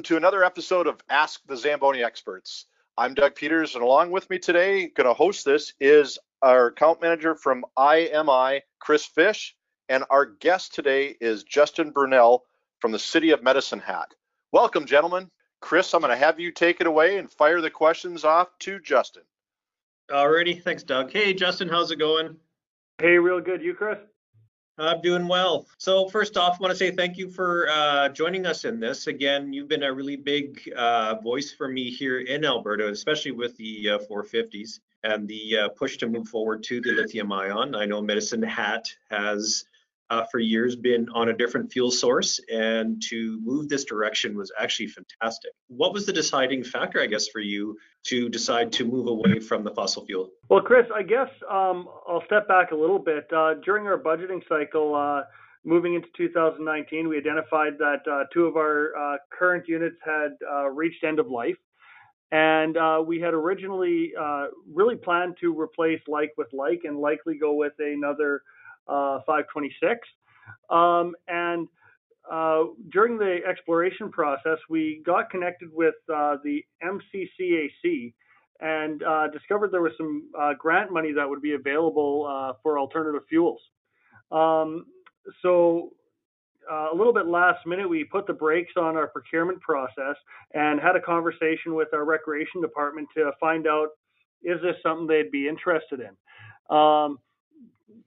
welcome to another episode of Ask the Zamboni Experts. I'm Doug Peters, and along with me today, going to host this is our account manager from IMI, Chris Fish, and our guest today is Justin Burnell from the City of Medicine Hat. Welcome, gentlemen. Chris, I'm going to have you take it away and fire the questions off to Justin. Alrighty, thanks, Doug. Hey, Justin, how's it going? Hey, real good. You, Chris? I'm doing well. So first off, I want to say thank you for uh, joining us in this. Again, you've been a really big uh, voice for me here in Alberta, especially with the uh, 450s and the uh, push to move forward to the lithium ion. I know Medicine Hat has uh, for years been on a different fuel source, and to move this direction was actually fantastic. What was the deciding factor, I guess, for you to decide to move away from the fossil fuel? Well, Chris, I guess um, I'll step back a little bit. Uh, during our budgeting cycle, uh, moving into 2019, we identified that uh, two of our uh, current units had uh, reached end of life. And we had originally really planned to replace like with like and likely go with another uh, 526. Um, and uh, during the exploration process, we got connected with uh, the MCCAC and uh, discovered there was some uh, grant money that would be available uh, for alternative fuels. Um, so a little bit last minute, we put the brakes on our procurement process and had a conversation with our recreation department to find out is this something they'd be interested in. Um,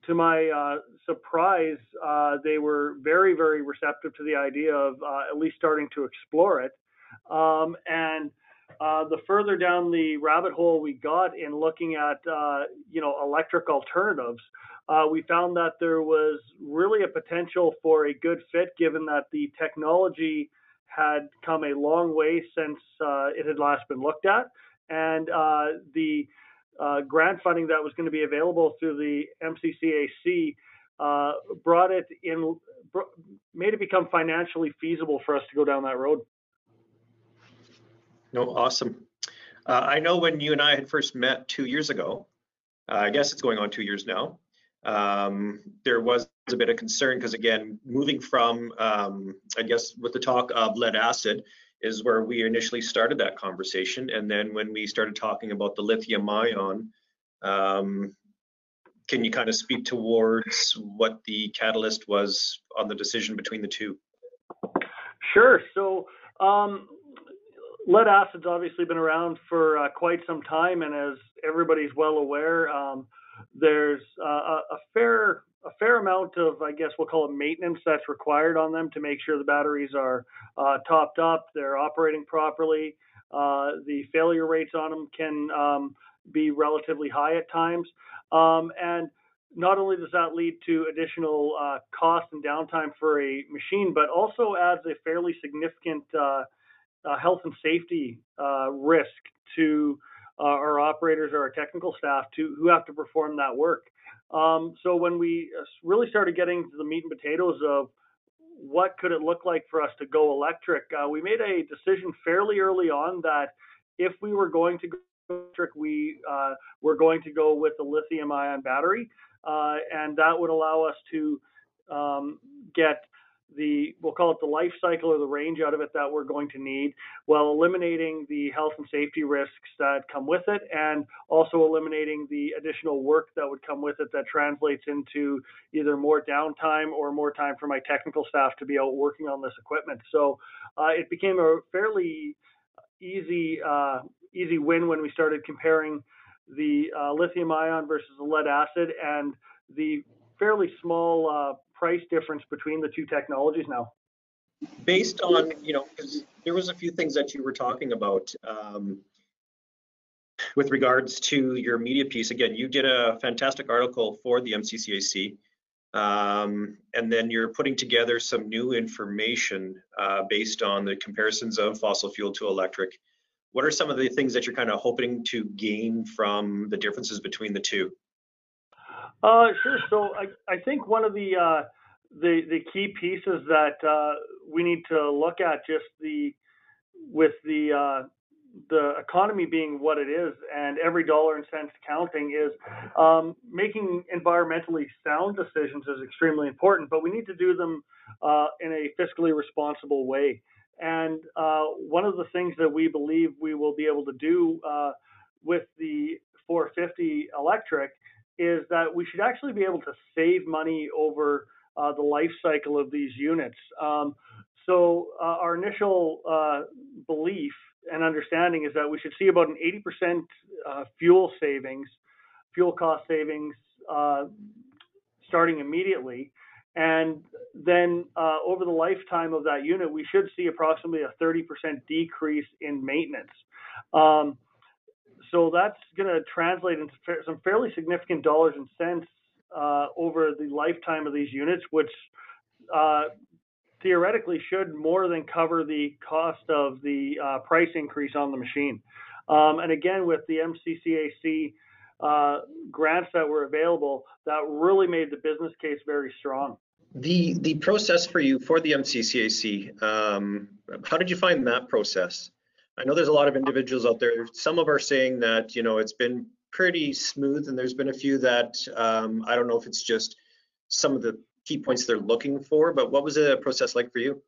to my uh, surprise, uh, they were very, very receptive to the idea of uh, at least starting to explore it. Um, and uh, the further down the rabbit hole we got in looking at, uh, you know, electric alternatives, uh, we found that there was really a potential for a good fit, given that the technology had come a long way since it had last been looked at, and the uh, grant funding that was going to be available through the MCCAC uh, brought it in, made it become financially feasible for us to go down that road. No, awesome. Uh, I know when you and I had first met two years ago, uh, I guess it's going on two years now. Um, there was a bit of concern because again, moving from, um, I guess, with the talk of lead acid, is where we initially started that conversation. And then when we started talking about the lithium ion, um, can you kind of speak towards what the catalyst was on the decision between the two? Sure. So um, lead acid's obviously been around for uh, quite some time, and as everybody's well aware, um, there's uh, a, a fair a fair amount of, I guess we'll call it maintenance that's required on them to make sure the batteries are uh, topped up, they're operating properly. Uh, the failure rates on them can um, be relatively high at times. Um, and not only does that lead to additional uh, cost and downtime for a machine, but also adds a fairly significant uh, uh, health and safety uh, risk to our operators or our technical staff to who have to perform that work. Um, so when we uh, really started getting to the meat and potatoes of what could it look like for us to go electric, uh, we made a decision fairly early on that if we were going to go electric, we uh, were going to go with a lithium ion battery, uh, and that would allow us to um, get the we'll call it the life cycle or the range out of it that we're going to need while eliminating the health and safety risks that come with it and also eliminating the additional work that would come with it that translates into either more downtime or more time for my technical staff to be out working on this equipment. So uh, it became a fairly easy uh, easy win when we started comparing the uh, lithium ion versus the lead acid and the fairly small uh, price difference between the two technologies now? Based on, you know, because there was a few things that you were talking about um, with regards to your media piece. Again, you did a fantastic article for the MCCAC. Um, and then you're putting together some new information uh, based on the comparisons of fossil fuel to electric. What are some of the things that you're kind of hoping to gain from the differences between the two? Uh, sure. So I, I think one of the uh, the the key pieces that uh, we need to look at just the with the uh, the economy being what it is and every dollar and cent counting is um, making environmentally sound decisions is extremely important, but we need to do them uh, in a fiscally responsible way. and uh, one of the things that we believe we will be able to do uh, with the 450 electric is that we should actually be able to save money over uh, the life cycle of these units. Um, so uh, our initial uh, belief and understanding is that we should see about an 80% uh, fuel savings, fuel cost savings uh, starting immediately. And then uh, over the lifetime of that unit, we should see approximately a 30% decrease in maintenance. Um, so that's going to translate into some fairly significant dollars and cents uh, over the lifetime of these units, which uh, theoretically should more than cover the cost of the uh, price increase on the machine. Um, and again, with the MCCAC uh, grants that were available, that really made the business case very strong. The the process for you for the MCCAC, um, how did you find that process? I know there's a lot of individuals out there. Some of are saying that you know it's been pretty smooth, and there's been a few that um, I don't know if it's just some of the key points they're looking for. But what was the process like for you?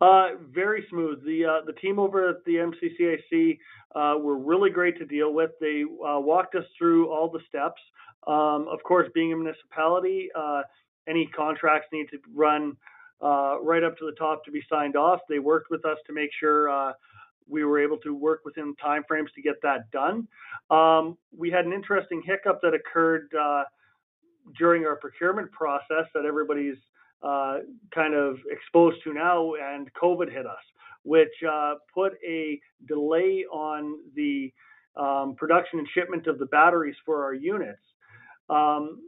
Uh, very smooth. The uh, the team over at the MCCAC uh, were really great to deal with. They uh, walked us through all the steps. Um, of course, being a municipality, uh, any contracts need to run uh, right up to the top to be signed off. They worked with us to make sure we were able to work within timeframes to get that done. Um, we had an interesting hiccup that occurred during our procurement process that everybody's uh, kind of exposed to now, and COVID hit us, which uh, put a delay on the um, production and shipment of the batteries for our units. Um,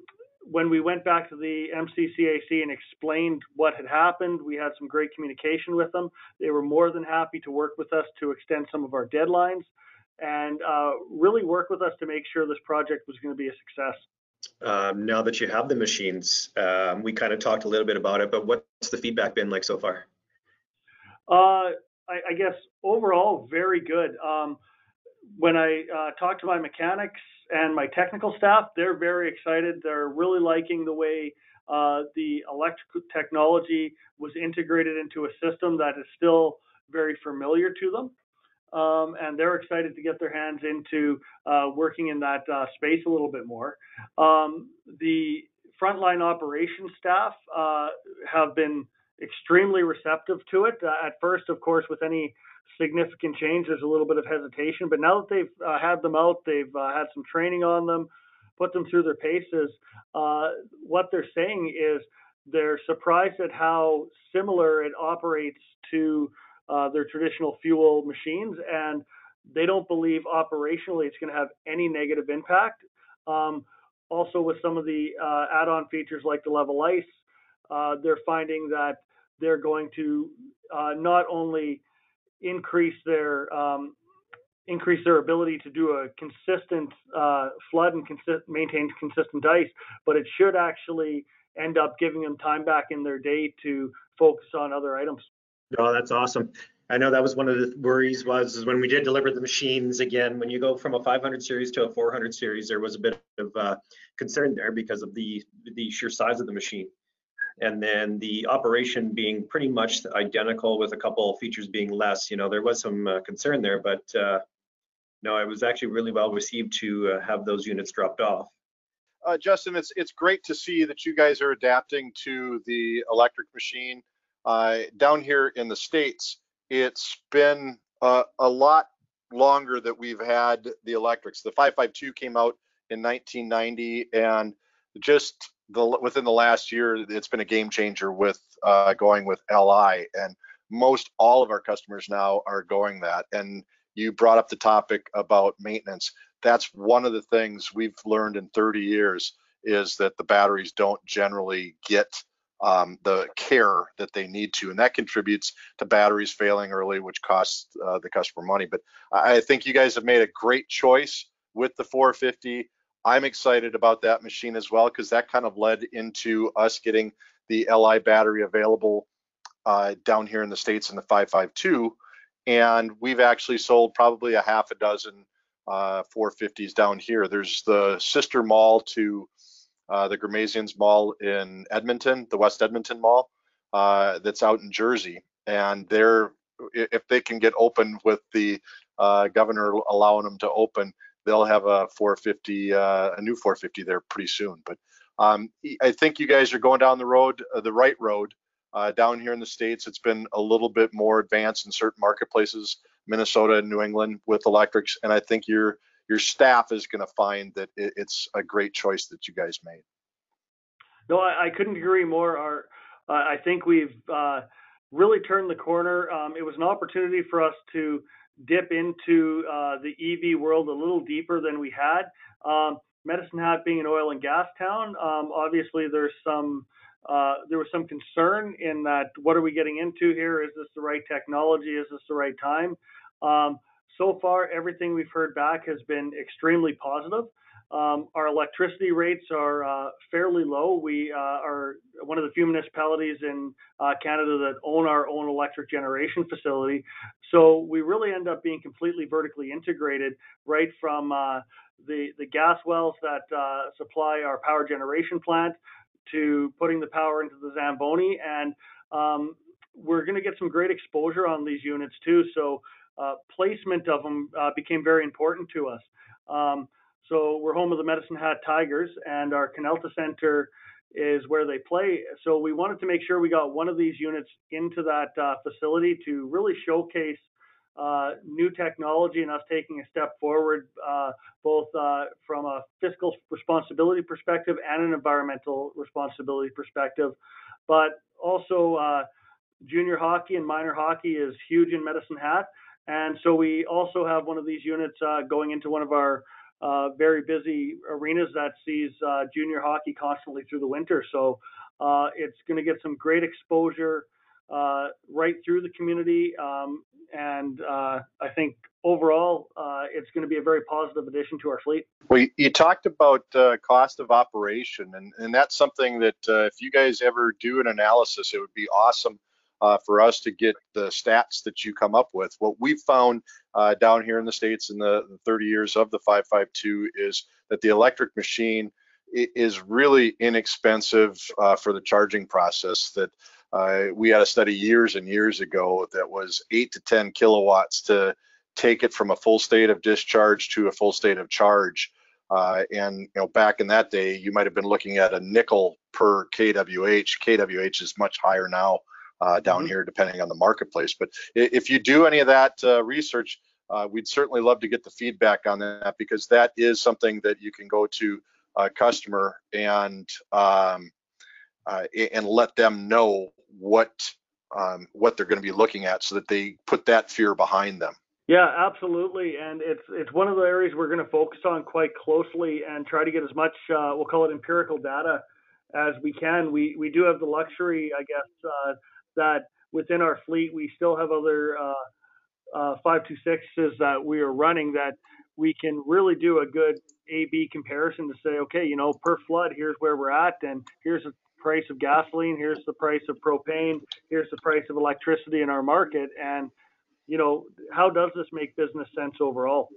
when we went back to the MCCAC and explained what had happened, we had some great communication with them. They were more than happy to work with us to extend some of our deadlines and uh, really work with us to make sure this project was going to be a success um, now that you have the machines? Um, we kind of talked a little bit about it, but what's the feedback been like so far? Uh, I, I, guess overall, very good. Um, when I uh, talk to my mechanics and my technical staff, they're very excited. They're really liking the way uh, the electrical technology was integrated into a system that is still very familiar to them um, and they're excited to get their hands into uh, working in that uh, space a little bit more. Um, the frontline operations staff uh, have been extremely receptive to it. Uh, at first, of course, with any significant change, there's a little bit of hesitation, but now that they've uh, had them out, they've uh, had some training on them, put them through their paces. what they're saying is they're surprised at how similar it operates to uh, their traditional fuel machines, and they don't believe operationally it's going to have any negative impact. Um, also, with some of the uh, add-on features like the level ice, uh, they're finding that they're going to uh, not only increase their um, increase their ability to do a consistent uh, flood and maintain consistent ice, but it should actually end up giving them time back in their day to focus on other items. Oh, that's awesome. I know that was one of the worries was when we did deliver the machines again, when you go from a 500 series to a 400 series, there was a bit of uh, concern there because of the, the sheer size of the machine. And then the operation being pretty much identical with a couple of features being less, you know, there was some uh, concern there, but uh, no, it was actually really well received to uh, have those units dropped off. Uh, Justin, it's it's great to see that you guys are adapting to the electric machine uh, down here in the states, it's been a, a lot longer that we've had the electrics. The 552 came out in 1990, and just the within the last year, it's been a game changer with uh, going with LI, and most all of our customers now are going that. And you brought up the topic about maintenance. That's one of the things we've learned in 30 years is that the batteries don't generally get um, the care that they need to, and that contributes to batteries failing early, which costs uh, the customer money. But I think you guys have made a great choice with the 450. I'm excited about that machine as well because that kind of led into us getting the LI battery available uh, down here in the states in the 552, and we've actually sold probably a half a dozen uh, 450s down here. There's the sister mall to uh, the Ghermezians Mall in Edmonton, the West Edmonton Mall, uh, that's out in Jersey, and they're if they can get open with the uh, governor allowing them to open, they'll have a 450, uh, a new 450 there pretty soon. But um, I think you guys are going down the road, uh, the right road. Uh, down here in the states, it's been a little bit more advanced in certain marketplaces, Minnesota and New England with electrics, and I think your your staff is going to find that it, it's a great choice that you guys made. No, I, I couldn't agree more. Our, I think we've uh, really turned the corner. Um, it was an opportunity for us to dip into uh, the EV world a little deeper than we had. Um, Medicine Hat being an oil and gas town, um, obviously there's some uh, there was some concern in that what are we getting into here? Is this the right technology? Is this the right time? Um, so far, everything we've heard back has been extremely positive. Um, our electricity rates are uh, fairly low. We uh, are one of the few municipalities in uh, Canada that own our own electric generation facility. So we really end up being completely vertically integrated right from uh, the, the gas wells that uh, supply our power generation plant to putting the power into the Zamboni. And um, we're going to get some great exposure on these units too. So uh, placement of them became very important to us. Um, so we're home of the Medicine Hat Tigers, and our Canalta Center is where they play. So we wanted to make sure we got one of these units into that uh, facility to really showcase uh, new technology and us taking a step forward, uh, both uh, from a fiscal responsibility perspective and an environmental responsibility perspective. But also, uh, junior hockey and minor hockey is huge in Medicine Hat. And so we also have one of these units uh, going into one of our uh, very busy arenas that sees uh, junior hockey constantly through the winter. So uh, it's going to get some great exposure uh, right through the community. Um, and uh, I think overall, it's going to be a very positive addition to our fleet. Well, you talked about cost of operation, and, and that's something that if you guys ever do an analysis, it would be awesome uh, for us to get the stats that you come up with. What we've found uh, down here in the States in the, the 30 years of the 552 is that the electric machine is really inexpensive uh, for the charging process that uh, we had a study years and years ago that was 8 to 10 kilowatts to take it from a full state of discharge to a full state of charge. Uh, and you know, back in that day, you might have been looking at a nickel per kWh. kWh is much higher now uh, down mm-hmm. here, depending on the marketplace. But if you do any of that uh, research, uh, we'd certainly love to get the feedback on that because that is something that you can go to a customer and um, uh, and let them know what um, what they're going to be looking at, so that they put that fear behind them. Yeah, absolutely, and it's it's one of the areas we're going to focus on quite closely and try to get as much uh, we'll call it empirical data as we can. We we do have the luxury, I guess, uh, that within our fleet we still have other uh, uh, 526s that we are running that we can really do a good A/B comparison to say, okay, you know, per flood, here's where we're at, and here's the price of gasoline, here's the price of propane, here's the price of electricity in our market, and you know, how does this make business sense overall?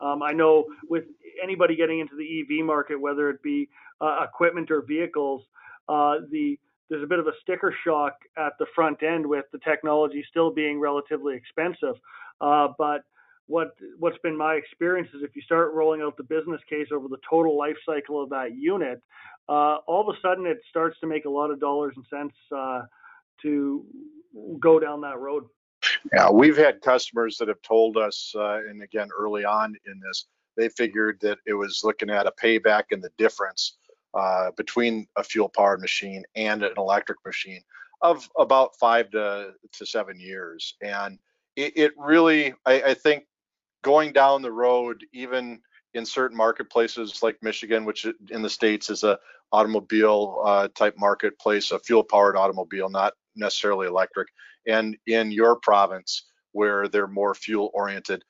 Um, I know with anybody getting into the EV market, whether it be uh, equipment or vehicles, uh, the there's a bit of a sticker shock at the front end with the technology still being relatively expensive. Uh, but what what's been my experience is if you start rolling out the business case over the total life cycle of that unit, uh, all of a sudden it starts to make a lot of dollars and cents uh, to go down that road. Yeah, we've had customers that have told us, uh, and again early on in this, they figured that it was looking at a payback and the difference uh, between a fuel powered machine and an electric machine of about five to, to seven years. And it, it really, I, I, think going down the road, even in certain marketplaces like Michigan, which in the States is a automobile uh, type marketplace, a fuel powered automobile, not necessarily electric. And in your province, where they're more fuel oriented,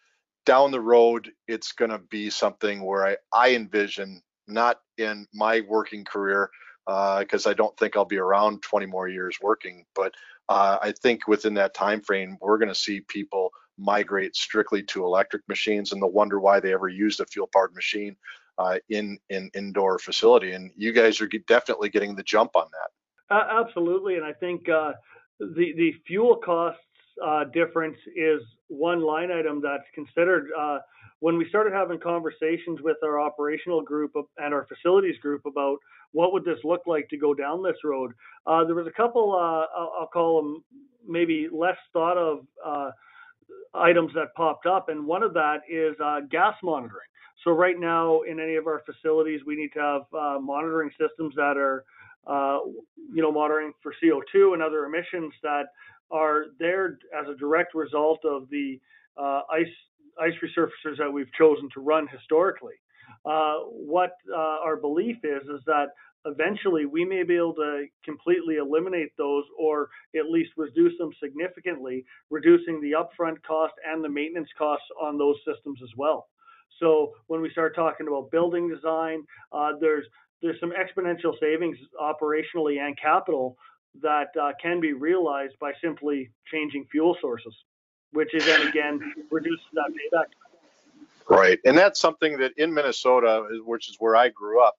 down the road, it's going to be something where I, I envision not in my working career because uh, I don't think I'll be around 20 more years working. But uh, I think within that time frame, we're going to see people migrate strictly to electric machines, and they'll wonder why they ever used a fuel-powered machine uh, in in indoor facility. And you guys are definitely getting the jump on that. absolutely, and I think uh, the the fuel costs uh, difference is one line item that's considered. When we started having conversations with our operational group and our facilities group about what would this look like to go down this road, uh, there was a couple, uh, I'll, I'll, call them maybe less thought of uh, items that popped up, and one of that is uh, gas monitoring. So right now, in any of our facilities, we need to have uh, monitoring systems that are, uh, you know, monitoring for CO2 and other emissions that are there as a direct result of the uh, ice ice resurfacers that we've chosen to run historically. Uh, what uh, our belief is is that eventually we may be able to completely eliminate those or at least reduce them significantly, reducing the upfront cost and the maintenance costs on those systems as well. So when we start talking about building design, uh, there's there's some exponential savings operationally and capital that uh, can be realized by simply changing fuel sources, which is then again reduces that payback. Right, and that's something that in Minnesota, which is where I grew up,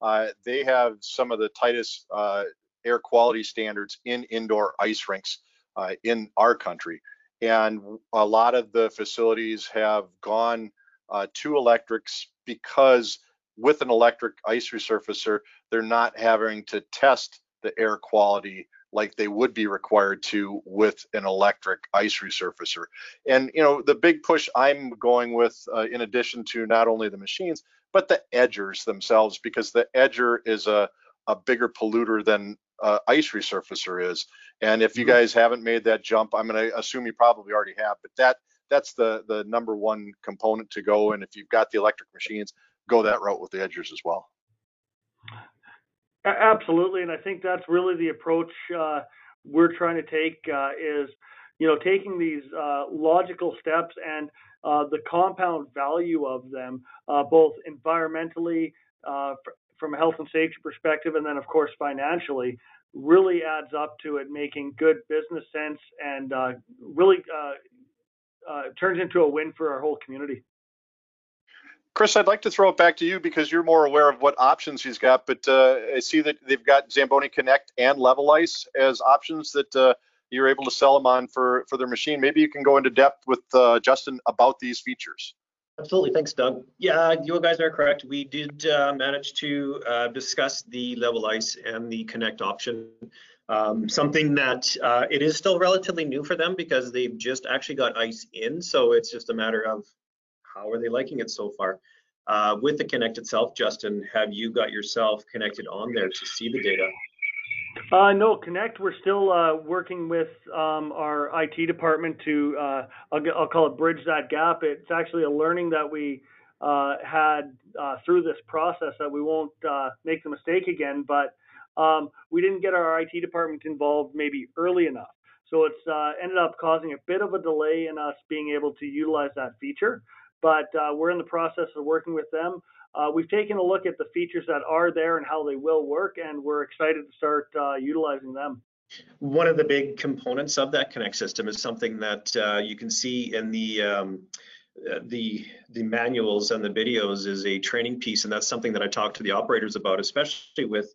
uh, they have some of the tightest uh, air quality standards in indoor ice rinks uh, in our country, and a lot of the facilities have gone uh, to electrics because with an electric ice resurfacer, they're not having to test the air quality like they would be required to with an electric ice resurfacer. And you know, the big push I'm going with, uh, in addition to not only the machines, but the edgers themselves, because the edger is a, a bigger polluter than uh, ice resurfacer is. And if you mm-hmm. guys haven't made that jump, I'm going to assume you probably already have, but that that's the the number one component to go. And if you've got the electric machines, go that route with the edgers as well. Absolutely, and I think that's really the approach uh, we're trying to take uh, is, you know, taking these uh, logical steps and uh, the compound value of them, uh, both environmentally, uh, from a health and safety perspective, and then of course financially, really adds up to it making good business sense and really turns into a win for our whole community. Chris, I'd like to throw it back to you because you're more aware of what options he's got. But uh, I see that they've got Zamboni Connect and Level Ice as options that uh, you're able to sell them on for for their machine. Maybe you can go into depth with uh, Justin about these features. Absolutely, thanks, Doug. Yeah, you guys are correct. We did uh, manage to uh, discuss the Level Ice and the Connect option. Um, something that uh, it is still relatively new for them because they've just actually got ice in, so it's just a matter of how are they liking it so far? Uh, with the Connect itself, Justin, have you got yourself connected on there to see the data? Uh, no, Connect. We're still uh, working with um, our IT department to, uh, I'll, I'll, call it bridge that gap. It's actually a learning that we uh, had uh, through this process that we won't make the mistake again. But um, we didn't get our IT department involved maybe early enough. So it's ended up causing a bit of a delay in us being able to utilize that feature but uh, we're in the process of working with them. Uh, we've taken a look at the features that are there and how they will work, and we're excited to start uh, utilizing them. One of the big components of that Connect system is something that uh, you can see in the um, uh, the the manuals and the videos is a training piece, and that's something that I talk to the operators about, especially with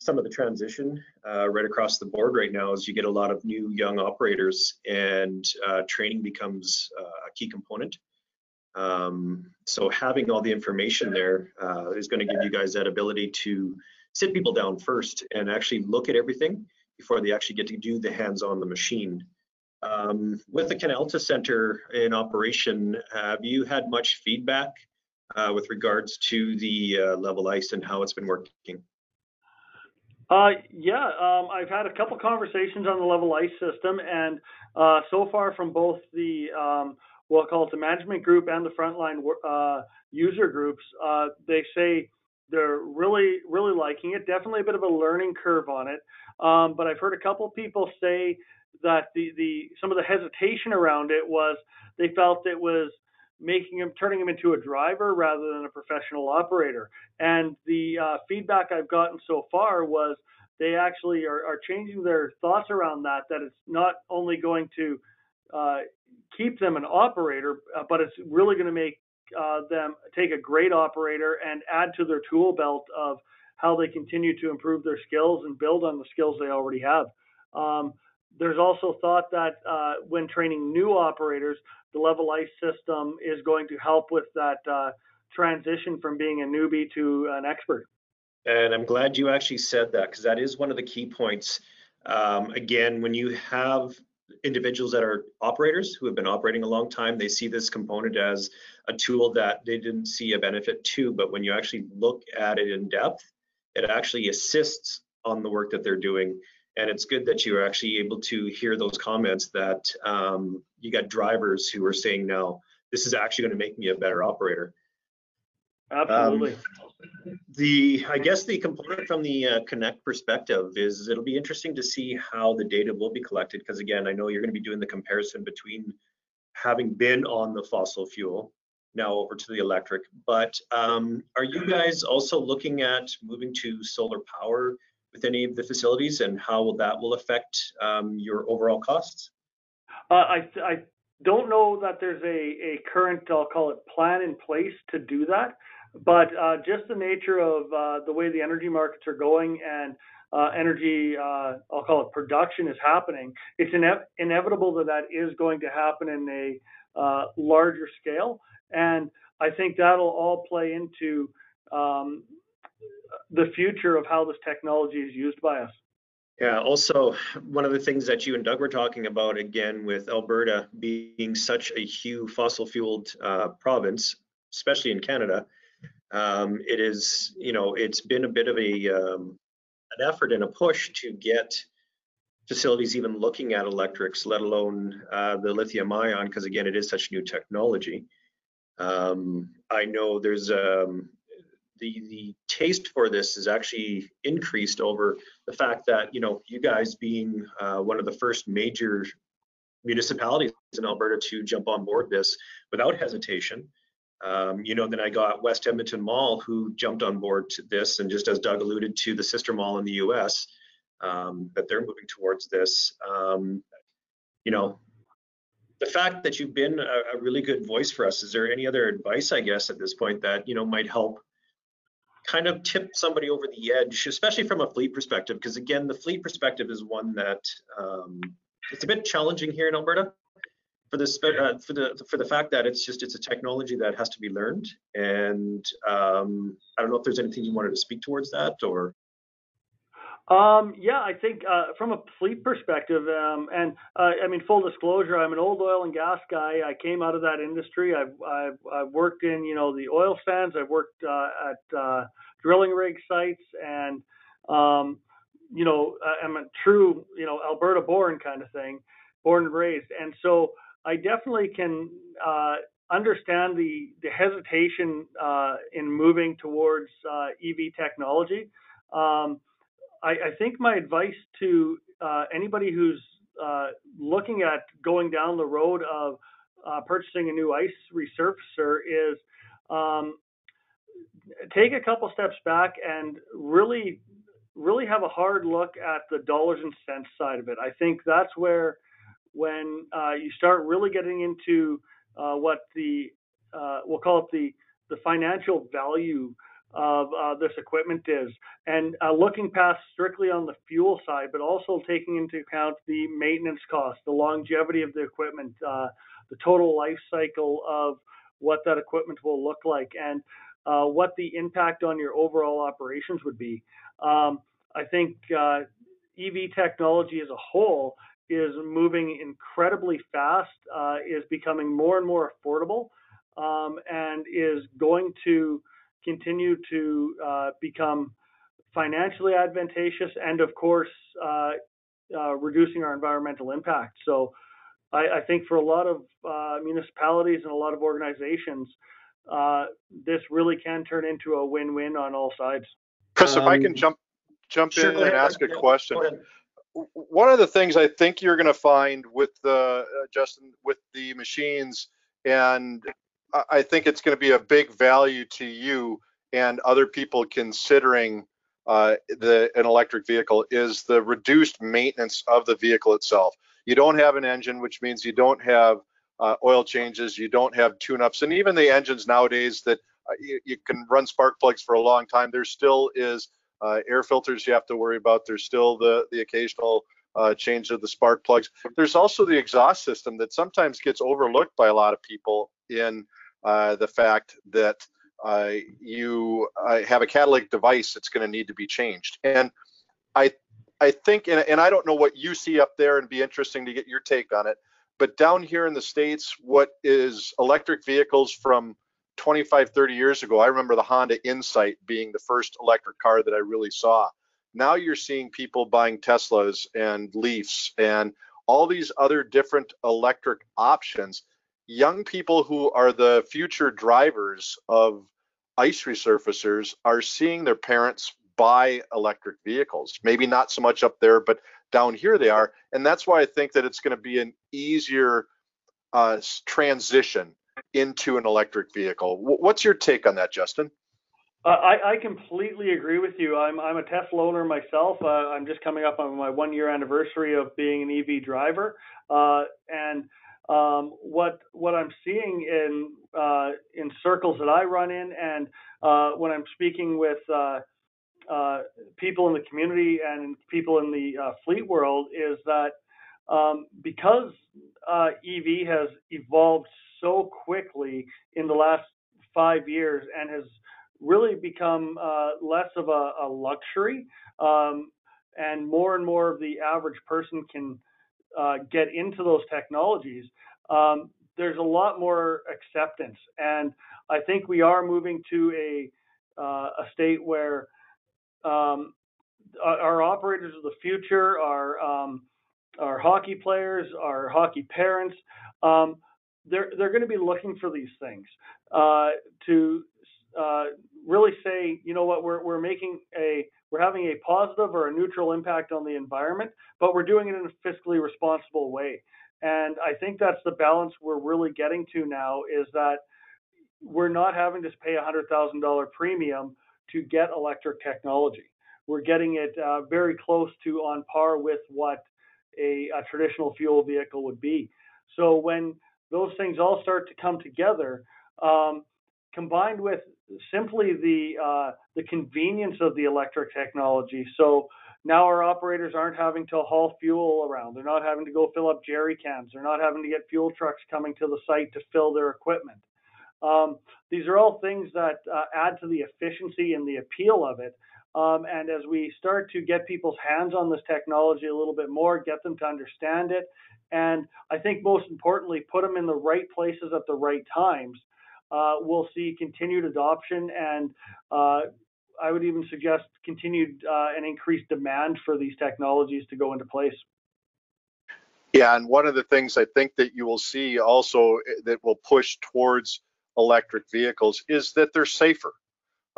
some of the transition uh, right across the board right now as you get a lot of new young operators and uh, training becomes uh, a key component um, so having all the information there uh, is going to give you guys that ability to sit people down first and actually look at everything before they actually get to do the hands on the machine. Um, with the Canalta Center in operation, have you had much feedback uh, with regards to the uh, level ice and how it's been working? Uh, yeah, um, I've had a couple conversations on the level ice system, and uh, so far from both the um, we'll it the management group and the frontline uh, user groups, uh, they say they're really, really liking it. Definitely a bit of a learning curve on it. Um, but I've heard a couple people say that the, the some of the hesitation around it was they felt it was making him turning him into a driver rather than a professional operator. And the uh, feedback I've gotten so far was they actually are, are changing their thoughts around that. That it's not only going to uh, keep them an operator, uh, but it's really going to make uh, them take a great operator and add to their tool belt of how they continue to improve their skills and build on the skills they already have. Um, there's also thought that uh, when training new operators, the level ice system is going to help with that uh, transition from being a newbie to an expert. And I'm glad you actually said that because that is one of the key points. Um, again, when you have individuals that are operators who have been operating a long time, they see this component as a tool that they didn't see a benefit to. But when you actually look at it in depth, it actually assists on the work that they're doing. And it's good that you are actually able to hear those comments that um, you got drivers who are saying, no, this is actually going to make me a better operator. Absolutely. Um, the I guess the component from the uh, Connect perspective is it'll be interesting to see how the data will be collected because again I know you're going to be doing the comparison between having been on the fossil fuel now over to the electric. But um, are you guys also looking at moving to solar power with any of the facilities and how will that will affect um, your overall costs? Uh, I, I don't know that there's a, a current, I'll call it plan in place to do that. But uh, just the nature of uh, the way the energy markets are going and uh, energy, uh, I'll call it production is happening, it's ine- inevitable that that is going to happen in a uh, larger scale. And I think that'll all play into um, the future of how this technology is used by us. Yeah, also, one of the things that you and Doug were talking about again with Alberta being such a huge fossil fueled uh, province, especially in Canada, um, it is, you know, it's been a bit of a um, an effort and a push to get facilities even looking at electrics, let alone uh, the lithium ion, because again, it is such new technology. Um, I know there's um, the the taste for this is actually increased over the fact that you know you guys being uh, one of the first major municipalities in Alberta to jump on board this without hesitation. Um, you know, then I got West Edmonton Mall who jumped on board to this, and just as Doug alluded to, the sister mall in the U.S. Um, that they're moving towards this. Um, you know, the fact that you've been a, a, really good voice for us. Is there any other advice, I guess, at this point that you know might help kind of tip somebody over the edge, especially from a fleet perspective? Because again, the fleet perspective is one that um, it's a bit challenging here in Alberta for the uh, for the for the fact that it's just it's a technology that has to be learned and um, i don't know if there's anything you wanted to speak towards that or um, yeah, I think uh, from a fleet perspective, um, and uh, I mean full disclosure, I'm an old oil and gas guy. I came out of that industry. I've I've, I've worked in you know the oil sands. I've worked uh, at uh, drilling rig sites, and um, you know I'm a true you know Alberta born kind of thing, born and raised. And so I definitely can uh, understand the the hesitation uh, in moving towards uh, EV technology. Um, I, I, think my advice to uh, anybody who's uh, looking at going down the road of uh, purchasing a new ice resurfacer is um, take a couple steps back and really really have a hard look at the dollars and cents side of it. I think that's where when uh, you start really getting into uh, what the uh, we'll call it the the financial value of uh, this equipment is, and uh, looking past strictly on the fuel side, but also taking into account the maintenance cost, the longevity of the equipment, uh, the total life cycle of what that equipment will look like, and what the impact on your overall operations would be. Um, I think EV technology as a whole is moving incredibly fast, uh, is becoming more and more affordable, um, and is going to continue to uh, become financially advantageous and, of course, uh, uh reducing our environmental impact. So, I, I think for a lot of uh, municipalities and a lot of organizations, uh, this really can turn into a win-win on all sides. Chris, um, if I can um, jump jump sure, in and ask a question one of the things I think you're going to find with the uh, Justin with the machines, and I think it's going to be a big value to you and other people considering uh, the an electric vehicle is the reduced maintenance of the vehicle itself. You don't have an engine, which means you don't have uh, oil changes, you don't have tune-ups, and even the engines nowadays that uh, you, you, can run spark plugs for a long time. There still is uh, air filters you have to worry about. There's still the the occasional uh, change of the spark plugs. There's also the exhaust system that sometimes gets overlooked by a lot of people in uh, the fact that uh, you uh, have a catalytic device that's going to need to be changed. And I, I think, and, and I don't know what you see up there, and be interesting to get your take on it. But down here in the states, what is electric vehicles from 25, 30 years ago? I remember the Honda Insight being the first electric car that I really saw. Now you're seeing people buying Teslas and Leafs and all these other different electric options young people who are the future drivers of ice resurfacers are seeing their parents buy electric vehicles. Maybe not so much up there, but down here they are. And that's why I think that it's going to be an easier uh, transition into an electric vehicle. What's your take on that, Justin? Uh, I, I, completely agree with you. I'm, I'm a Tesla owner myself. Uh, I'm just coming up on my one year anniversary of being an EV driver. Uh, and um, what what I'm seeing in uh, in circles that I run in, and uh, when I'm speaking with uh, people in the community and people in the fleet world, is that um, because EV has evolved so quickly in the last five years and has really become less of a, a luxury, um, and more and more of the average person can uh, get into those technologies, um, there's a lot more acceptance. And I think we are moving to a, uh, a state where um, our operators of the future, our, um, our hockey players, our hockey parents, um, they're, they're going to be looking for these things uh, to uh, really say, you know what, we're, we're making a, we're having a positive or a neutral impact on the environment, but we're doing it in a fiscally responsible way. And I think that's the balance we're really getting to now is that we're not having to pay a $100,000 premium to get electric technology. We're getting it uh, very close to on par with what a, a traditional fuel vehicle would be. So when those things all start to come together, um, combined with simply the uh, the convenience of the electric technology. So now our operators aren't having to haul fuel around. They're not having to go fill up jerry cans. They're not having to get fuel trucks coming to the site to fill their equipment. Um, these are all things that uh, add to the efficiency and the appeal of it. Um, and as we start to get people's hands on this technology a little bit more, get them to understand it, and I think most importantly, put them in the right places at the right times, uh, we'll see continued adoption and uh, I would even suggest continued uh, and increased demand for these technologies to go into place. Yeah, and one of the things I think that you will see also eh, that will push towards electric vehicles is that they're safer.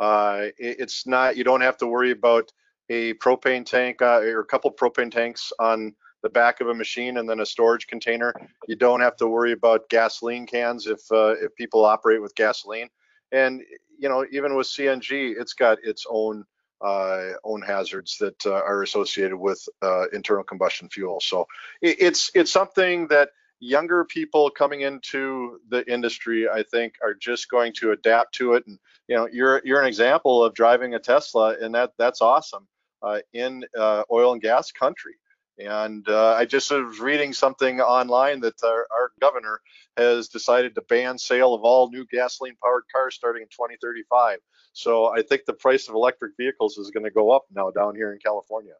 Uh, it's not you don't have to worry about a propane tank uh, or a couple propane tanks on the back of a machine and then a storage container. You don't have to worry about gasoline cans if uh, if people operate with gasoline. And you know, even with CNG, it's got its own uh, own hazards that uh, are associated with uh, internal combustion fuel. So it, it's it's something that younger people coming into the industry, I think, are just going to adapt to it. And you know, you're you're an example of driving a Tesla, and that that's awesome uh, in uh, oil and gas country. And uh, I just was reading something online that our, our, governor has decided to ban sale of all new gasoline powered cars starting in 2035. So I think the price of electric vehicles is going to go up now down here in California.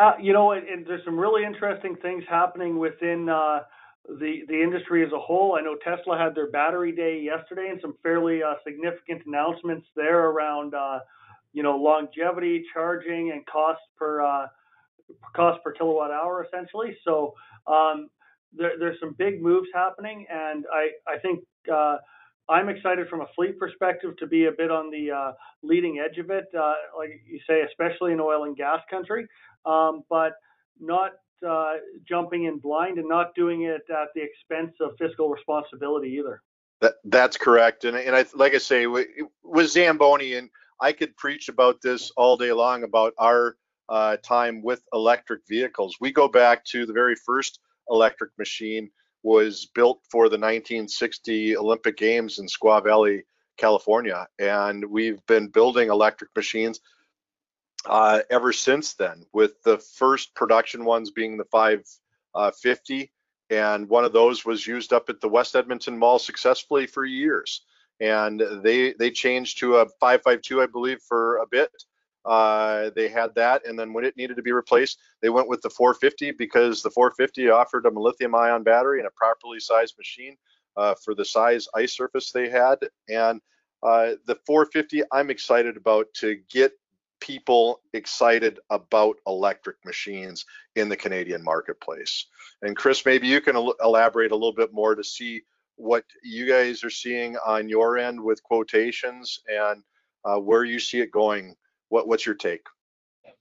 Uh, you know, and there's some really interesting things happening within uh, the the industry as a whole. I know Tesla had their battery day yesterday, and some fairly uh, significant announcements there around, uh, you know, longevity, charging, and cost per uh, cost per kilowatt hour essentially. So um, there, there's some big moves happening, and I I think uh, I'm excited from a fleet perspective to be a bit on the uh, leading edge of it, uh, like you say, especially in oil and gas country, um, but not uh, jumping in blind and not doing it at the expense of fiscal responsibility either. That that's correct, and and I like I say with, Zamboni, and I could preach about this all day long about our uh, time with electric vehicles. We go back to the very first electric machine was built for the 1960 Olympic Games in Squaw Valley, California, and we've been building electric machines uh, ever since then, with the first production ones being the 550, and one of those was used up at the West Edmonton Mall successfully for years. And they they changed to a 552, I believe, for a bit. Uh, they had that, and then when it needed to be replaced, they went with the 450 because the 450 offered them a lithium-ion battery and a properly sized machine uh, for the size ice surface they had. And uh, the 450, I'm excited about to get people excited about electric machines in the Canadian marketplace. And Chris, maybe you can el- elaborate a little bit more to see what you guys are seeing on your end with quotations and uh, where you see it going. What, what's your take?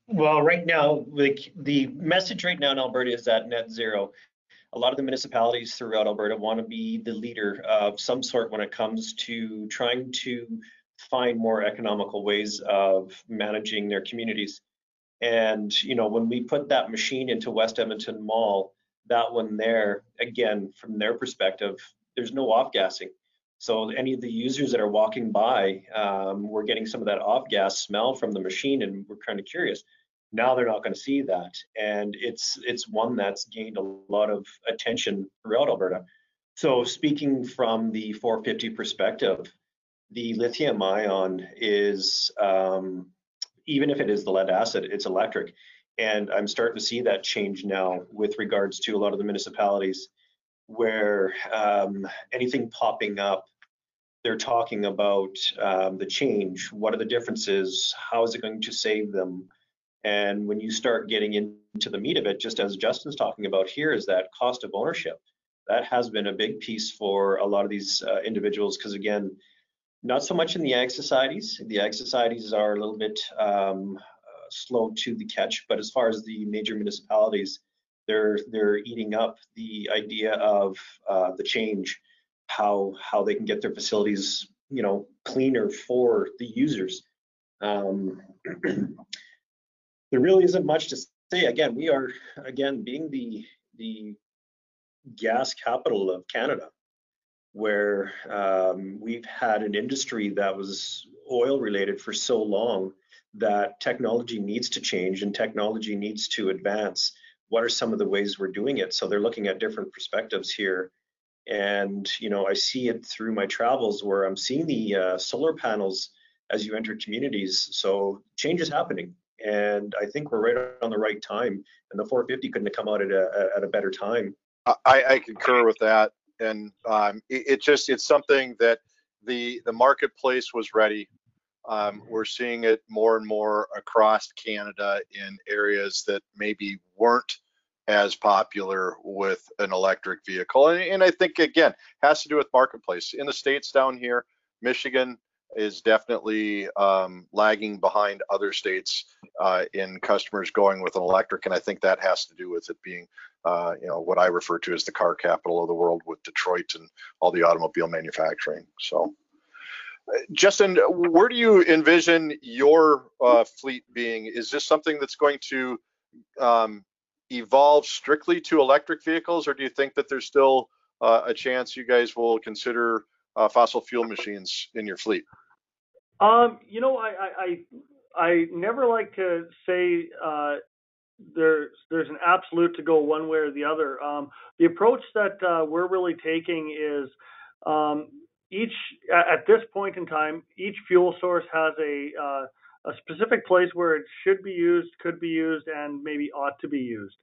Well, right now, like the message right now in Alberta is that net zero. A lot of the municipalities throughout Alberta want to be the leader of some sort when it comes to trying to find more economical ways of managing their communities. And you know, when we put that machine into West Edmonton Mall, that one there, again, from their perspective, there's no off gassing. So any of the users that are walking by, um, we're getting some of that off gas smell from the machine, and we're kind of curious. Now they're not going to see that, and it's it's one that's gained a lot of attention throughout Alberta. So speaking from the 450 perspective, the lithium ion is um, even if it is the lead acid, it's electric. And I'm starting to see that change now with regards to a lot of the municipalities where um, anything popping up, they're talking about um, the change. What are the differences? How is it going to save them? And when you start getting into the meat of it, just as Justin's talking about here, is that cost of ownership. That has been a big piece for a lot of these uh, individuals because, again, not so much in the ag societies. The ag societies are a little bit um, uh, slow to the catch, but as far as the major municipalities, they're they're eating up the idea of uh, the change, how how they can get their facilities you know cleaner for the users. Um, there really isn't much to say. Again, we are again being the the gas capital of Canada where um, we've had an industry that was oil related for so long that technology needs to change and technology needs to advance. What are some of the ways we're doing it? So they're looking at different perspectives here. And, you know, I see it through my travels where I'm seeing the uh, solar panels as you enter communities. So change is happening. And I think we're right on the right time. And the 450 couldn't have come out at a, at a better time. I, I concur with that and um, it, it, just it's something that the the marketplace was ready. Um, we're seeing it more and more across Canada in areas that maybe weren't as popular with an electric vehicle, and, and I think again has to do with marketplace in the states down here, Michigan, is definitely um, lagging behind other states uh, in customers going with an electric, and I think that has to do with it being, uh, you know, what I refer to as the car capital of the world with Detroit and all the automobile manufacturing. So, uh, Justin, where do you envision your uh, fleet being? Is this something that's going to um, evolve strictly to electric vehicles, or do you think that there's still uh, a chance you guys will consider uh, fossil fuel machines in your fleet? Um, you know, I, I, I, never like to say uh, there's there's an absolute to go one way or the other. Um, the approach that uh, we're really taking is um, each at this point in time, each fuel source has a uh, a specific place where it should be used, could be used, and maybe ought to be used.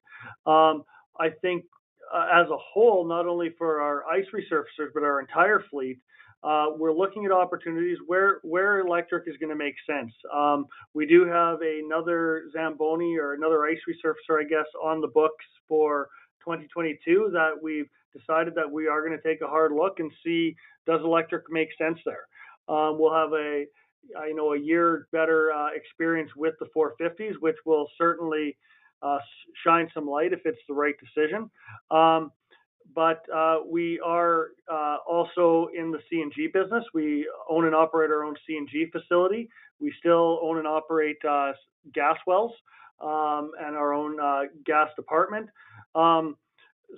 Um, I think uh, as a whole, not only for our ice resurfacers but our entire fleet, uh, we're looking at opportunities where where electric is going to make sense. Um, we do have another Zamboni or another ice resurfacer, I guess, on the books for 2022 that we've decided that we are going to take a hard look and see does electric make sense there. Um, we'll have a I know a year better uh, experience with the 450s, which will certainly uh, shine some light if it's the right decision. Um, but uh, we are uh, also in the CNG business. We own and operate our own CNG facility. We still own and operate uh, gas wells um, and our own uh, gas department. Um,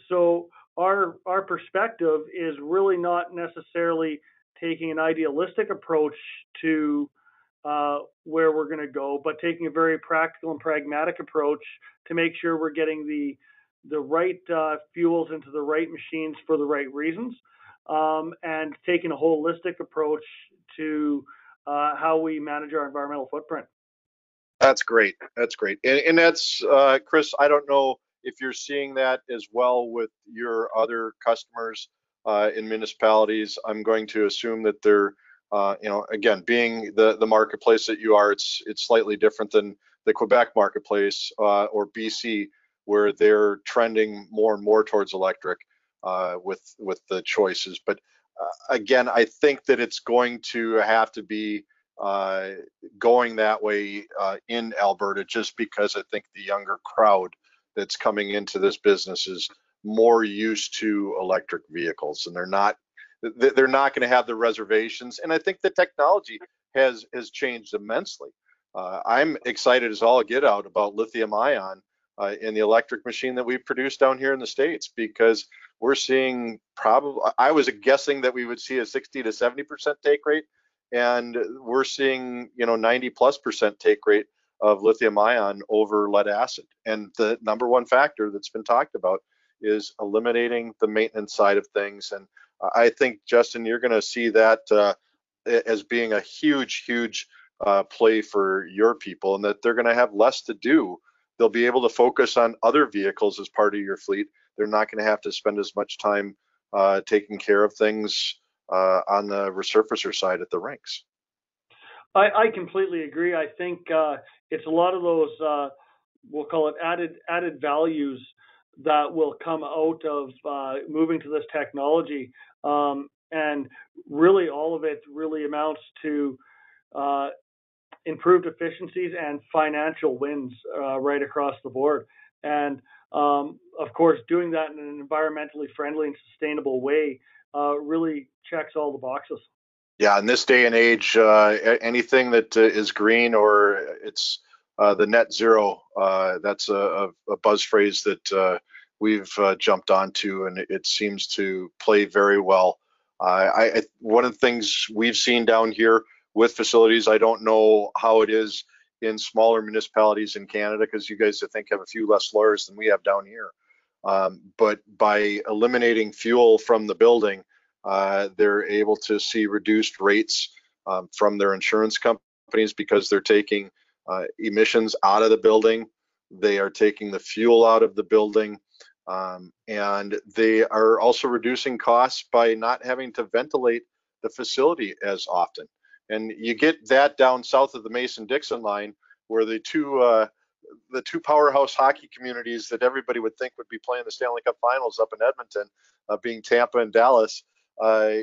so our our perspective is really not necessarily taking an idealistic approach to uh, where we're going to go, but taking a very practical and pragmatic approach to make sure we're getting the the right uh, fuels into the right machines for the right reasons, um, and taking a holistic approach to uh, how we manage our environmental footprint. That's great. That's great. And, and that's, uh, Chris, I don't know if you're seeing that as well with your other customers uh, in municipalities. I'm going to assume that they're, uh, you know, again, being the, the marketplace that you are, it's, it's slightly different than the Quebec marketplace uh, or BC, where they're trending more and more towards electric uh, with, with the choices. But uh, again, I think that it's going to have to be uh, going that way in Alberta just because I think the younger crowd that's coming into this business is more used to electric vehicles and they're not they're not going to have the reservations and I think the technology has has changed immensely. Uh, I'm excited as all get out about lithium ion uh, in the electric machine that we produce down here in the states because we're seeing probably I was guessing that we would see a 60 to 70 percent take rate and we're seeing you know 90 plus percent take rate of lithium ion over lead acid and the number one factor that's been talked about is eliminating the maintenance side of things and i think justin you're going to see that uh, as being a huge huge uh, play for your people and that they're going to have less to do they'll be able to focus on other vehicles as part of your fleet they're not going to have to spend as much time uh, taking care of things uh, on the resurfacer side at the rinks. I, I completely agree. I think uh, it's a lot of those uh, we'll call it added added values that will come out of uh, moving to this technology, um, and really all of it really amounts to uh, improved efficiencies and financial wins uh, right across the board. And um, of course, doing that in an environmentally friendly and sustainable way uh, really checks all the boxes. Yeah, in this day and age, uh, anything that uh, is green or it's uh, the net zero, uh, that's a, a, buzz phrase that uh, we've jumped onto, and it seems to play very well. I, I, one of the things we've seen down here with facilities, I don't know how it is in smaller municipalities in Canada because you guys I think have a few less lawyers than we have down here. Um, but by eliminating fuel from the building, uh, they're able to see reduced rates um, from their insurance companies because they're taking uh, emissions out of the building. They are taking the fuel out of the building. Um, and they are also reducing costs by not having to ventilate the facility as often. And you get that down south of the Mason-Dixon line where the two uh, the two powerhouse hockey communities that everybody would think would be playing the Stanley Cup Finals up in Edmonton, uh, being Tampa and Dallas, uh,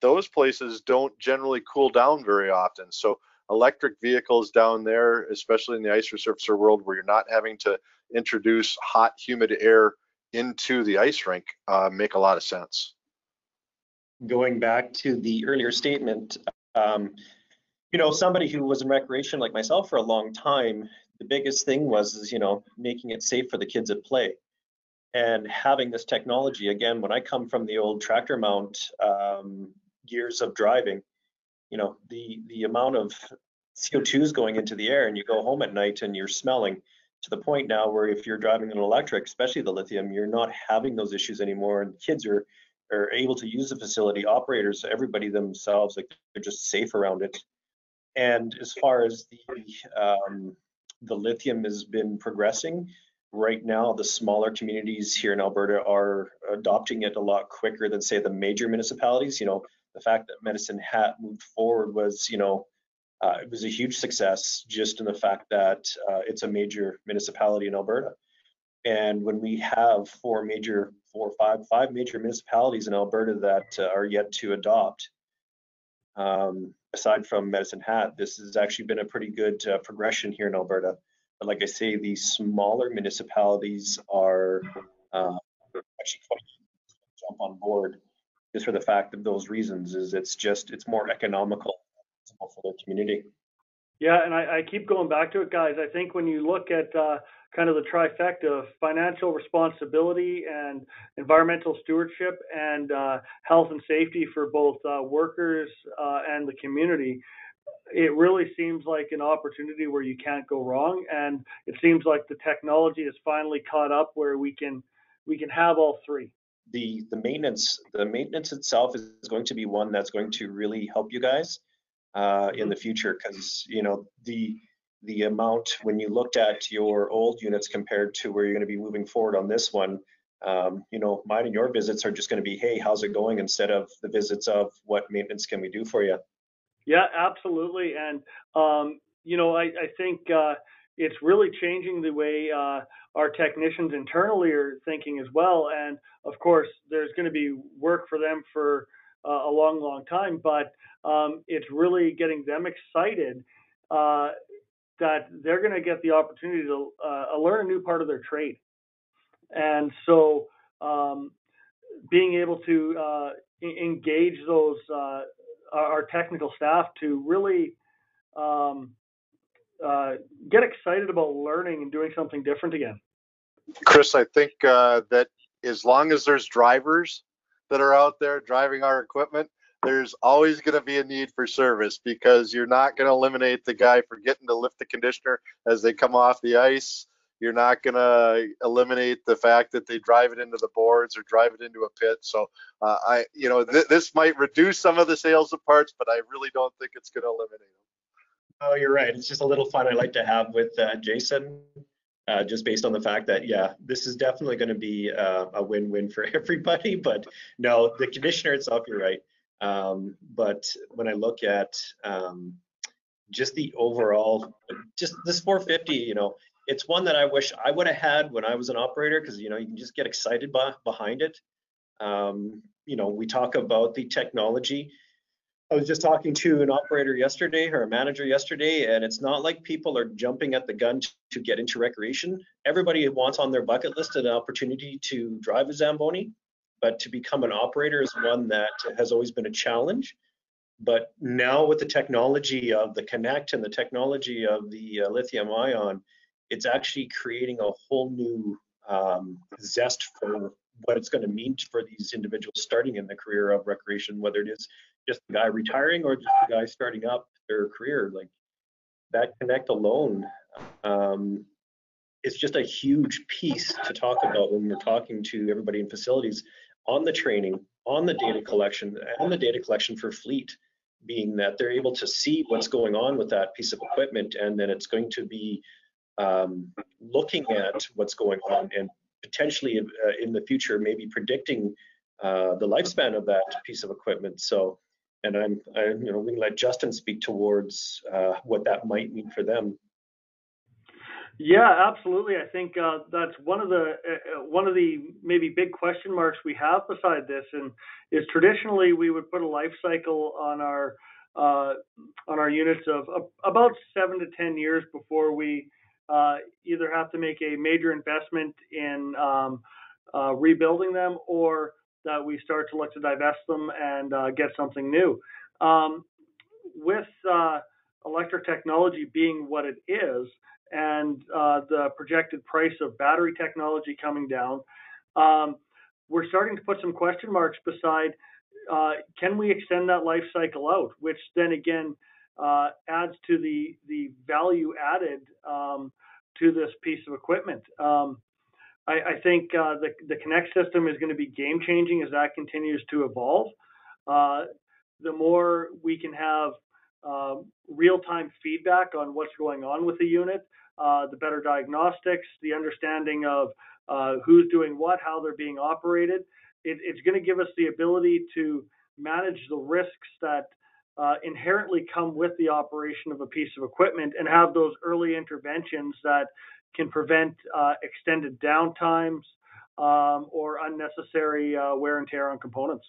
those places don't generally cool down very often. So electric vehicles down there, especially in the ice resurfacer world, where you're not having to introduce hot, humid air into the ice rink, uh, make a lot of sense. Going back to the earlier statement, um, you know, somebody who was in recreation like myself for a long time, the biggest thing was is you know making it safe for the kids at play and having this technology again when i come from the old tractor mount um, years of driving you know the the amount of co2 is going into the air and you go home at night and you're smelling to the point now where if you're driving an electric especially the lithium you're not having those issues anymore and kids are are able to use the facility operators everybody themselves like they're just safe around it and as far as the um, the lithium has been progressing. Right now, the smaller communities here in Alberta are adopting it a lot quicker than, say, the major municipalities. You know, the fact that Medicine Hat moved forward was, you know, uh, it was a huge success just in the fact that uh, it's a major municipality in Alberta. And when we have four major, four, five, five major municipalities in Alberta that uh, are yet to adopt, um, aside from Medicine Hat, this has actually been a pretty good uh, progression here in Alberta. But like I say, these smaller municipalities are uh, actually quite jump on board just for the fact of those reasons is it's just it's more economical for their community. Yeah, and I, I, keep going back to it, guys. I think when you look at uh, kind of the trifecta of financial responsibility and environmental stewardship and uh, health and safety for both uh, workers uh, and the community, it really seems like an opportunity where you can't go wrong, and it seems like the technology has finally caught up where we can we can have all three. The the maintenance the maintenance itself is going to be one that's going to really help you guys uh, in the future. Because you know the the amount when you looked at your old units compared to where you're going to be moving forward on this one um, you know mine and your visits are just going to be hey how's it going? instead of the visits of what maintenance can we do for you yeah absolutely. And um, you know i, I think uh, it's really changing the way uh, our technicians internally are thinking as well and of course there's going to be work for them for uh, a long long time but um, it's really getting them excited uh, that they're going to get the opportunity to uh, learn a new part of their trade. And so, um, being able to uh, engage those uh, our technical staff to really um, uh, get excited about learning and doing something different again. Chris, I think uh, that as long as there's drivers that are out there driving our equipment, there's always going to be a need for service because you're not going to eliminate the guy forgetting to lift the conditioner as they come off the ice. You're not going to eliminate the fact that they drive it into the boards or drive it into a pit. So uh, I, you know, th- this might reduce some of the sales of parts, but I really don't think it's going to eliminate them. Oh, you're right. It's just a little fun I like to have with uh, Jason, uh, just based on the fact that, yeah, this is definitely going to be uh, a win-win for everybody. But no, the conditioner itself, you're right. Um, but when I look at um, just the overall, just this 450, you know, it's one that I wish I would have had when I was an operator because you know you can just get excited by, behind it. Um, you know, we talk about the technology. I was just talking to an operator yesterday or a manager yesterday, and it's not like people are jumping at the gun to get into recreation. Everybody wants on their bucket list an opportunity to drive a Zamboni but to become an operator is one that has always been a challenge. But now with the technology of the Connect and the technology of the uh, lithium ion, it's actually creating a whole new um, zest for what it's going to mean for these individuals starting in the career of recreation, whether it is just the guy retiring or just the guy starting up their career. Like that Connect alone um, is just a huge piece to talk about when we're talking to everybody in facilities on the training, on the data collection, on the data collection for fleet, being that they're able to see what's going on with that piece of equipment, and then it's going to be um, looking at what's going on and potentially uh, in the future maybe predicting uh, the lifespan of that piece of equipment. So, and I'm, I, you know, we let Justin speak towards uh, what that might mean for them yeah, absolutely. I think uh, that's one of the uh, uh, one of the maybe big question marks we have beside this, and is traditionally we would put a life cycle on our uh, on our units of about seven to ten years before we uh, either have to make a major investment in um, rebuilding them or that we start to look to divest them and get something new. Um, with electric technology being what it is and uh, the projected price of battery technology coming down, um, we're starting to put some question marks beside uh, can we extend that life cycle out, which then again uh, adds to the the value added um, to this piece of equipment. Um, I, I, think uh, the the Connect system is going to be game changing as that continues to evolve. Uh, the more we can have um, real-time feedback on what's going on with the unit, uh, the better diagnostics, the understanding of uh, who's doing what, how they're being operated. It, it's going to give us the ability to manage the risks that uh, inherently come with the operation of a piece of equipment and have those early interventions that can prevent uh, extended downtimes um, or unnecessary uh, wear and tear on components.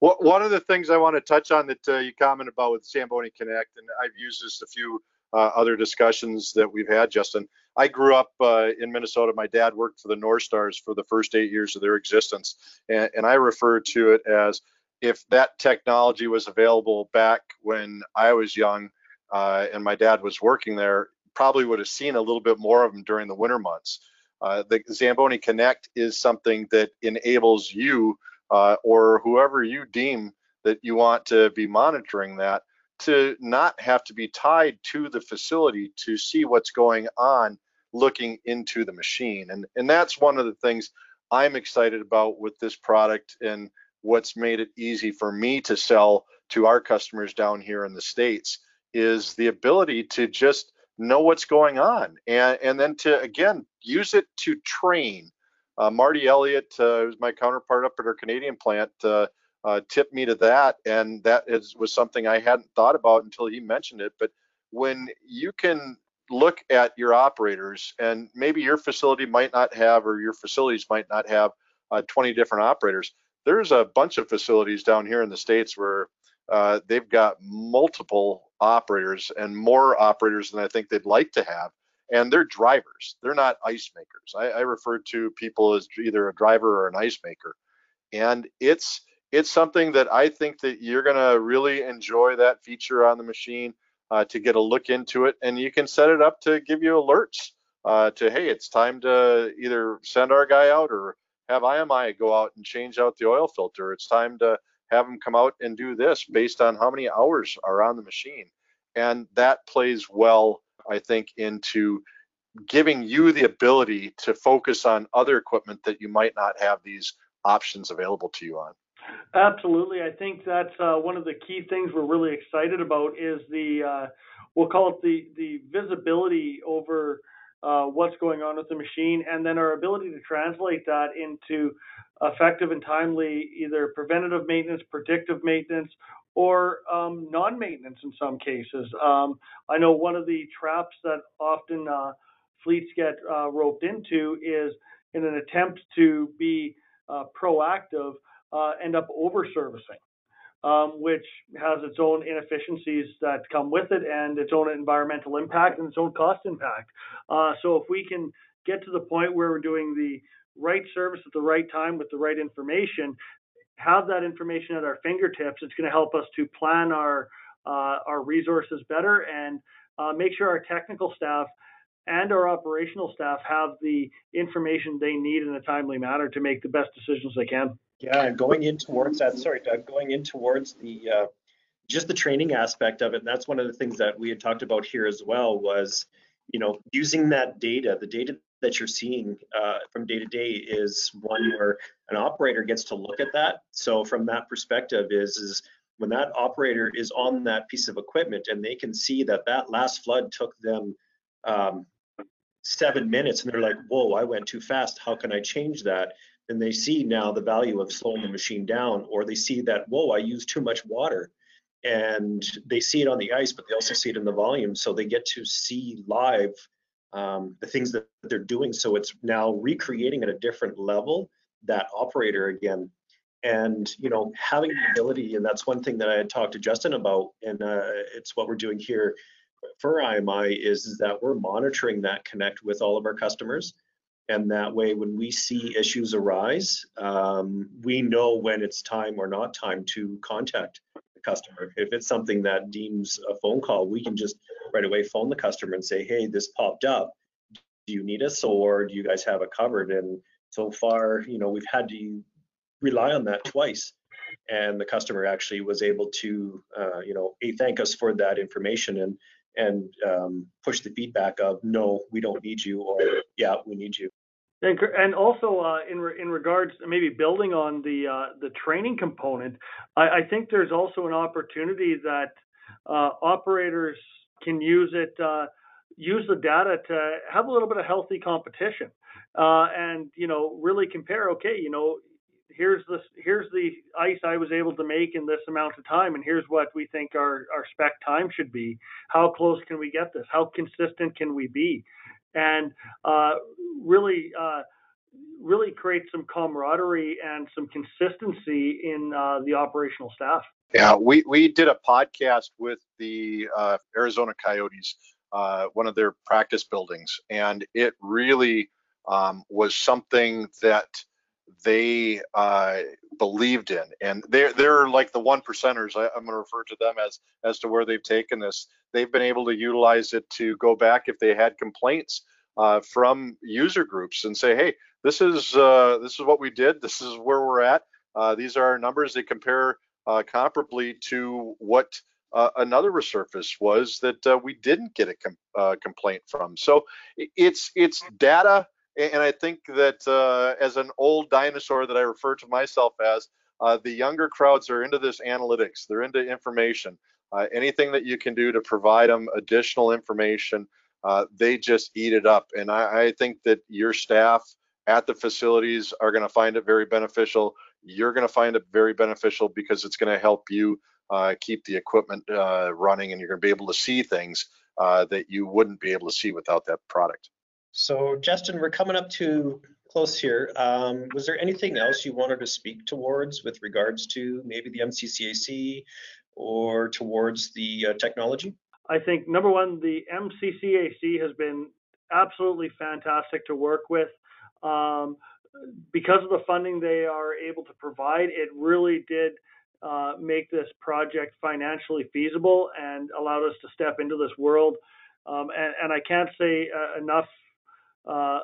What, one of the things I want to touch on that uh, you commented about with Zamboni Connect, and I've used this a few uh, other discussions that we've had, Justin. I grew up uh, in Minnesota. My dad worked for the North Stars for the first eight years of their existence, and, and I refer to it as if that technology was available back when I was young uh, and my dad was working there, probably would have seen a little bit more of them during the winter months. Uh, the Zamboni Connect is something that enables you uh, or whoever you deem that you want to be monitoring that to not have to be tied to the facility to see what's going on looking into the machine. And, and that's one of the things I'm excited about with this product and what's made it easy for me to sell to our customers down here in the States is the ability to just know what's going on and, and then to, again, use it to train. Uh, Marty Elliott, uh, who's my counterpart up at our Canadian plant, uh, uh, tipped me to that. And that is, was something I hadn't thought about until he mentioned it. But when you can look at your operators and maybe your facility might not have or your facilities might not have uh, 20 different operators there's a bunch of facilities down here in the states where uh, they've got multiple operators and more operators than i think they'd like to have and they're drivers they're not ice makers I, I refer to people as either a driver or an ice maker and it's it's something that i think that you're to really enjoy that feature on the machine uh, to get a look into it. And you can set it up to give you alerts uh, to, hey, it's time to either send our guy out or have IMI go out and change out the oil filter. It's time to have them come out and do this based on how many hours are on the machine. And that plays well, I think, into giving you the ability to focus on other equipment that you might not have these options available to you on. Absolutely. I think that's uh, one of the key things we're really excited about is the, uh, we'll call it the, the visibility over uh, what's going on with the machine and then our ability to translate that into effective and timely either preventative maintenance, predictive maintenance, or um, non-maintenance in some cases. Um, I know one of the traps that often uh, fleets get uh, roped into is in an attempt to be uh, proactive uh, end up over servicing, um, which has its own inefficiencies that come with it and its own environmental impact and its own cost impact. Uh, so if we can get to the point where we're doing the right service at the right time with the right information, have that information at our fingertips, it's going to help us to plan our uh, our resources better and uh, make sure our technical staff and our operational staff have the information they need in a timely manner to make the best decisions they can. Yeah, and going in towards that, sorry, Doug, going in towards the uh, just the training aspect of it, and that's one of the things that we had talked about here as well was, you know, using that data, the data that you're seeing uh, from day to day is one where an operator gets to look at that. So from that perspective is is when that operator is on that piece of equipment and they can see that that last flood took them um, seven minutes and they're like, whoa, I went too fast. How can I change that? And they see now the value of slowing the machine down, or they see that, whoa, I use too much water. And they see it on the ice, but they also see it in the volume. So they get to see live um, the things that they're doing. So it's now recreating at a different level that operator again. And you know, having the ability, and that's one thing that I had talked to Justin about, and uh, it's what we're doing here for IMI is, is that we're monitoring that connect with all of our customers and that way when we see issues arise um, we know when it's time or not time to contact the customer. If it's something that deems a phone call we can just right away phone the customer and say hey this popped up. Do you need us or do you guys have it covered? And so far you know we've had to rely on that twice. And the customer actually was able to uh, you know a thank us for that information and and um, push the feedback of no we don't need you or yeah we need you and, also uh, in re, in regards maybe building on the uh, the training component, I, I, think there's also an opportunity that uh, operators can use it uh, use the data to have a little bit of healthy competition uh, and you know really compare. Okay, you know here's this here's the ice I was able to make in this amount of time, and here's what we think our our spec time should be. How close can we get this? How consistent can we be? And uh, really uh, really create some camaraderie and some consistency in uh, the operational staff. Yeah, we, we did a podcast with the uh, Arizona Coyotes, uh, one of their practice buildings, and it really um, was something that they uh, believed in, and they're they're like the one percenters. I, am going to refer to them as as to where they've taken this. They've been able to utilize it to go back if they had complaints uh, from user groups and say, hey, this is uh, this is what we did. This is where we're at. Uh, these are our numbers. They compare uh, comparably to what uh, another resurface was that we didn't get a com- complaint from. So it's it's data, and I think that uh, as an old dinosaur that I refer to myself as, uh, the younger crowds are into this analytics. They're into information. Uh, anything that you can do to provide them additional information, they just eat it up. And I, I think that your staff at the facilities are going to find it very beneficial. You're going to find it very beneficial because it's going to help you uh, keep the equipment uh, running and you're going to be able to see things uh, that you wouldn't be able to see without that product. So, Justin, we're coming up to close here. Um, was there anything else you wanted to speak towards with regards to maybe the MCCAC or towards the uh, technology? I think number one, the MCCAC has been absolutely fantastic to work with. Um, because of the funding they are able to provide, it really did uh, make this project financially feasible and allowed us to step into this world. Um, and, and, I can't say uh, enough uh,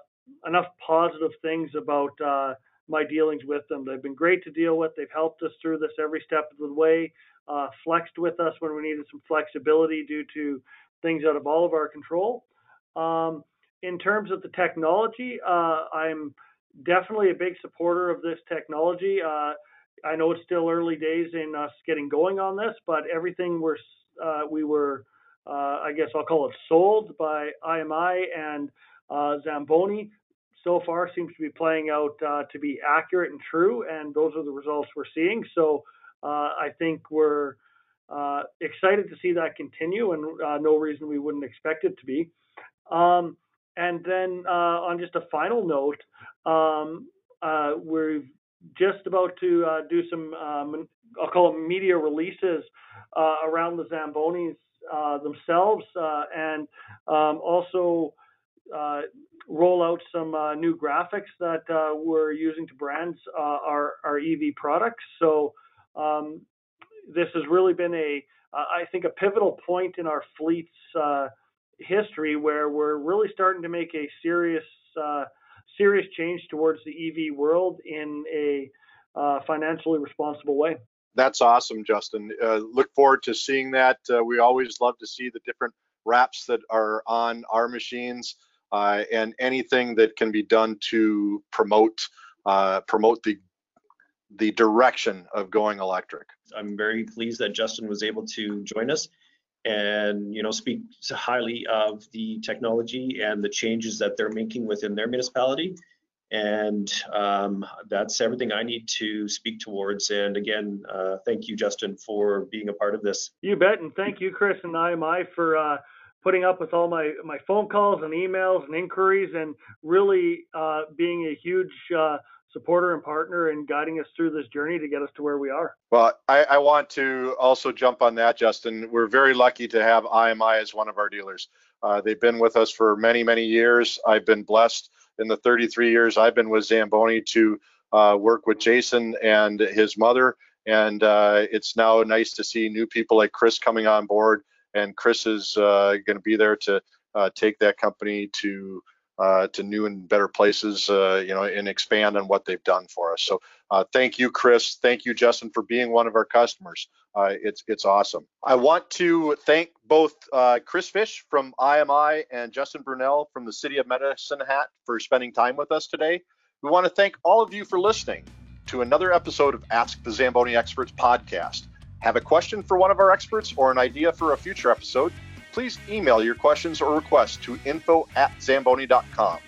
enough positive things about uh, my dealings with them. They've been great to deal with. They've helped us through this every step of the way. Uh, flexed with us when we needed some flexibility due to things out of all of our control. Um, in terms of the technology, uh, I'm definitely a big supporter of this technology. Uh, I know it's still early days in us getting going on this, but everything we're uh, we were, I guess I'll call it sold by IMI and uh, Zamboni so far seems to be playing out uh, to be accurate and true, and those are the results we're seeing. So I think we're excited to see that continue, and no reason we wouldn't expect it to be. Um, and then uh, on just a final note, um, uh, we're just about to uh, do some, um, I'll call them media releases uh, around the Zambonis uh, themselves, uh, and um, also roll out some new graphics that we're using to brand our, our EV products. So um, this has really been a, I think, a pivotal point in our fleet's history where we're really starting to make a serious uh, serious change towards the EV world in a uh, financially responsible way. That's awesome, Justin. Uh, look forward to seeing that. Uh, we always love to see the different wraps that are on our machines uh, and anything that can be done to promote uh, promote the the direction of going electric. I'm very pleased that Justin was able to join us and you know speak highly of the technology and the changes that they're making within their municipality and um, that's everything I need to speak towards. And again, uh, thank you, Justin, for being a part of this. You bet, and thank you, Chris and IMI, for uh, putting up with all my my phone calls and emails and inquiries, and really uh, being a huge uh, supporter and partner and guiding us through this journey to get us to where we are. Well, I, I, want to also jump on that, Justin. We're very lucky to have IMI as one of our dealers. Uh, they've been with us for many, many years. I've been blessed in the 33 years I've been with Zamboni to uh, work with Jason and his mother. And uh, it's now nice to see new people like Chris coming on board. And Chris is uh, going to be there to uh, take that company to uh, to new and better places, uh, you know, and expand on what they've done for us. So uh, thank you, Chris. Thank you, Justin, for being one of our customers. It's it's awesome. I want to thank both Chris Fish from IMI and Justin Brunel from the City of Medicine Hat for spending time with us today. We want to thank all of you for listening to another episode of Ask the Zamboni Experts podcast. Have a question for one of our experts or an idea for a future episode? please email your questions or requests to info at zamboni.com.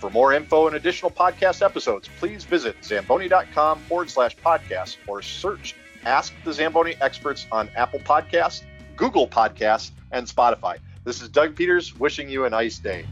For more info and additional podcast episodes, please visit zamboni.com forward slash podcast or search Ask the Zamboni Experts on Apple Podcasts, Google Podcasts, and Spotify. This is Doug Peters wishing you a nice day.